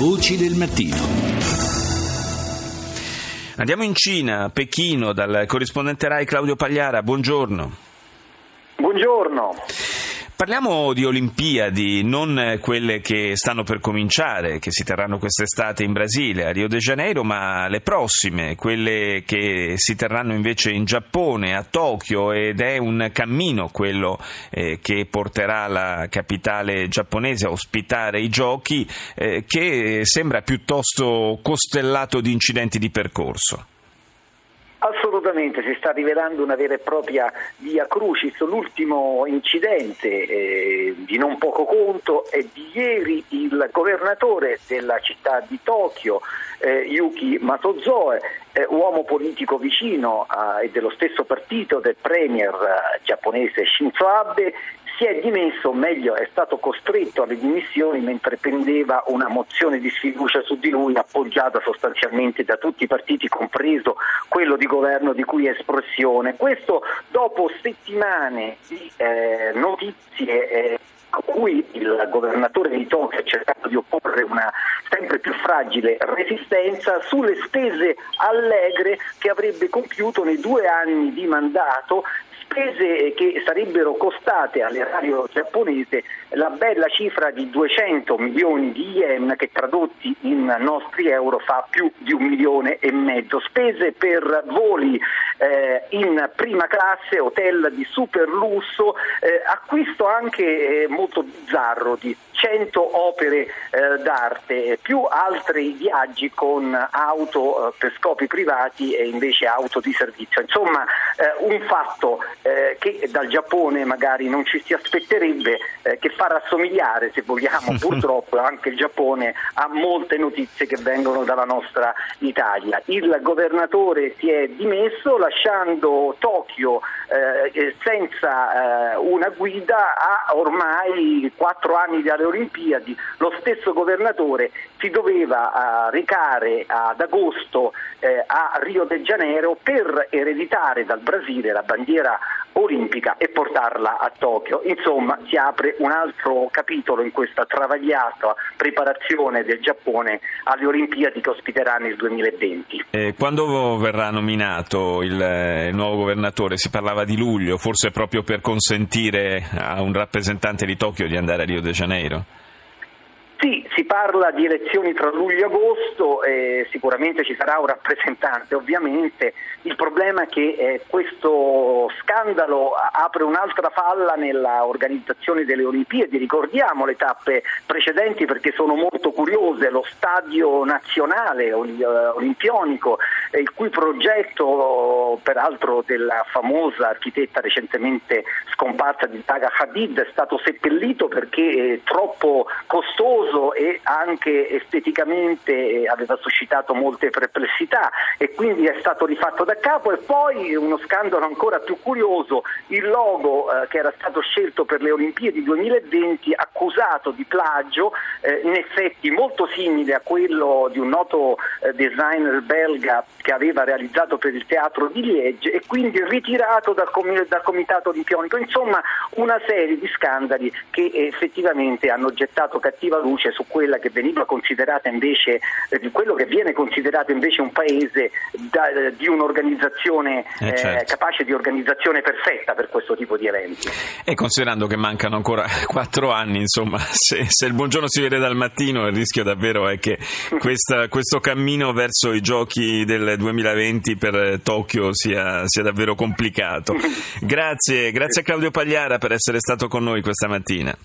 Voci del mattino. Andiamo in Cina, a Pechino, dal corrispondente Rai Claudio Pagliara. Buongiorno. Buongiorno. Parliamo di Olimpiadi, non quelle che stanno per cominciare, che si terranno quest'estate in Brasile, a Rio de Janeiro, ma le prossime, quelle che si terranno invece in Giappone, a Tokyo, ed è un cammino quello eh, che porterà la capitale giapponese a ospitare i giochi, eh, che sembra piuttosto costellato di incidenti di percorso. Assolutamente, si sta rivelando una vera e propria via crucis. L'ultimo incidente eh, di non poco conto è di ieri il governatore della città di Tokyo, eh, Yuki Matozoe, eh, uomo politico vicino eh, e dello stesso partito del premier eh, giapponese Shinzo Abe, si è dimesso, o meglio è stato costretto alle dimissioni mentre pendeva una mozione di sfiducia su di lui appoggiata sostanzialmente da tutti i partiti, compreso quello di governo di cui è espressione. Questo dopo settimane di eh, notizie eh, a cui il governatore di Tokyo ha cercato di opporre una sempre più fragile resistenza sulle spese allegre che avrebbe compiuto nei due anni di mandato spese che sarebbero costate all'erario giapponese la bella cifra di 200 milioni di yen che tradotti in nostri euro fa più di un milione e mezzo. Spese per voli eh, in prima classe, hotel di super lusso, eh, acquisto anche eh, molto bizzarro di 100 opere eh, d'arte, più altri viaggi con auto eh, per scopi privati e invece auto di servizio. Insomma, eh, un fatto che dal Giappone magari non ci si aspetterebbe, che fa rassomigliare, se vogliamo, purtroppo anche il Giappone a molte notizie che vengono dalla nostra Italia. Il governatore si è dimesso lasciando Tokyo eh, senza una guida a ormai quattro anni dalle Olimpiadi, lo stesso governatore si doveva uh, recare ad agosto eh, a Rio de Janeiro per ereditare dal Brasile la bandiera olimpica e portarla a Tokyo. Insomma, si apre un altro capitolo in questa travagliata preparazione del Giappone alle Olimpiadi che ospiteranno il 2020. Eh, quando verrà nominato eh, il nuovo governatore? Si parlava di luglio, forse proprio per consentire a un rappresentante di Tokyo di andare a Rio de Janeiro? Sì, si parla di elezioni tra luglio e agosto, eh, sicuramente ci sarà un rappresentante, ovviamente. Il problema è che eh, questo scandalo apre un'altra falla nella organizzazione delle Olimpiadi, ricordiamo le tappe precedenti perché sono molto curiose, lo stadio nazionale eh, olimpionico, eh, il cui progetto peraltro della famosa architetta recentemente scomparsa di Taga Hadid è stato seppellito perché è troppo costoso costoso e anche esteticamente eh, aveva suscitato molte perplessità e quindi è stato rifatto da capo e poi uno scandalo ancora più curioso, il logo eh, che era stato scelto per le Olimpiadi 2020 accusato di plagio, eh, in effetti molto simile a quello di un noto eh, designer belga che aveva realizzato per il teatro di Liege e quindi ritirato dal, com- dal Comitato Olimpionico. Insomma una serie di scandali che effettivamente hanno gettato cattiva luce luce su quella che veniva considerata invece, eh, quello che viene considerato invece un paese da, di un'organizzazione eh, eh, certo. capace di organizzazione perfetta per questo tipo di eventi. E considerando che mancano ancora quattro anni, insomma, se, se il buongiorno si vede dal mattino, il rischio davvero è che questa, questo cammino verso i giochi del 2020 per Tokyo sia, sia davvero complicato. Grazie, grazie a Claudio Pagliara per essere stato con noi questa mattina.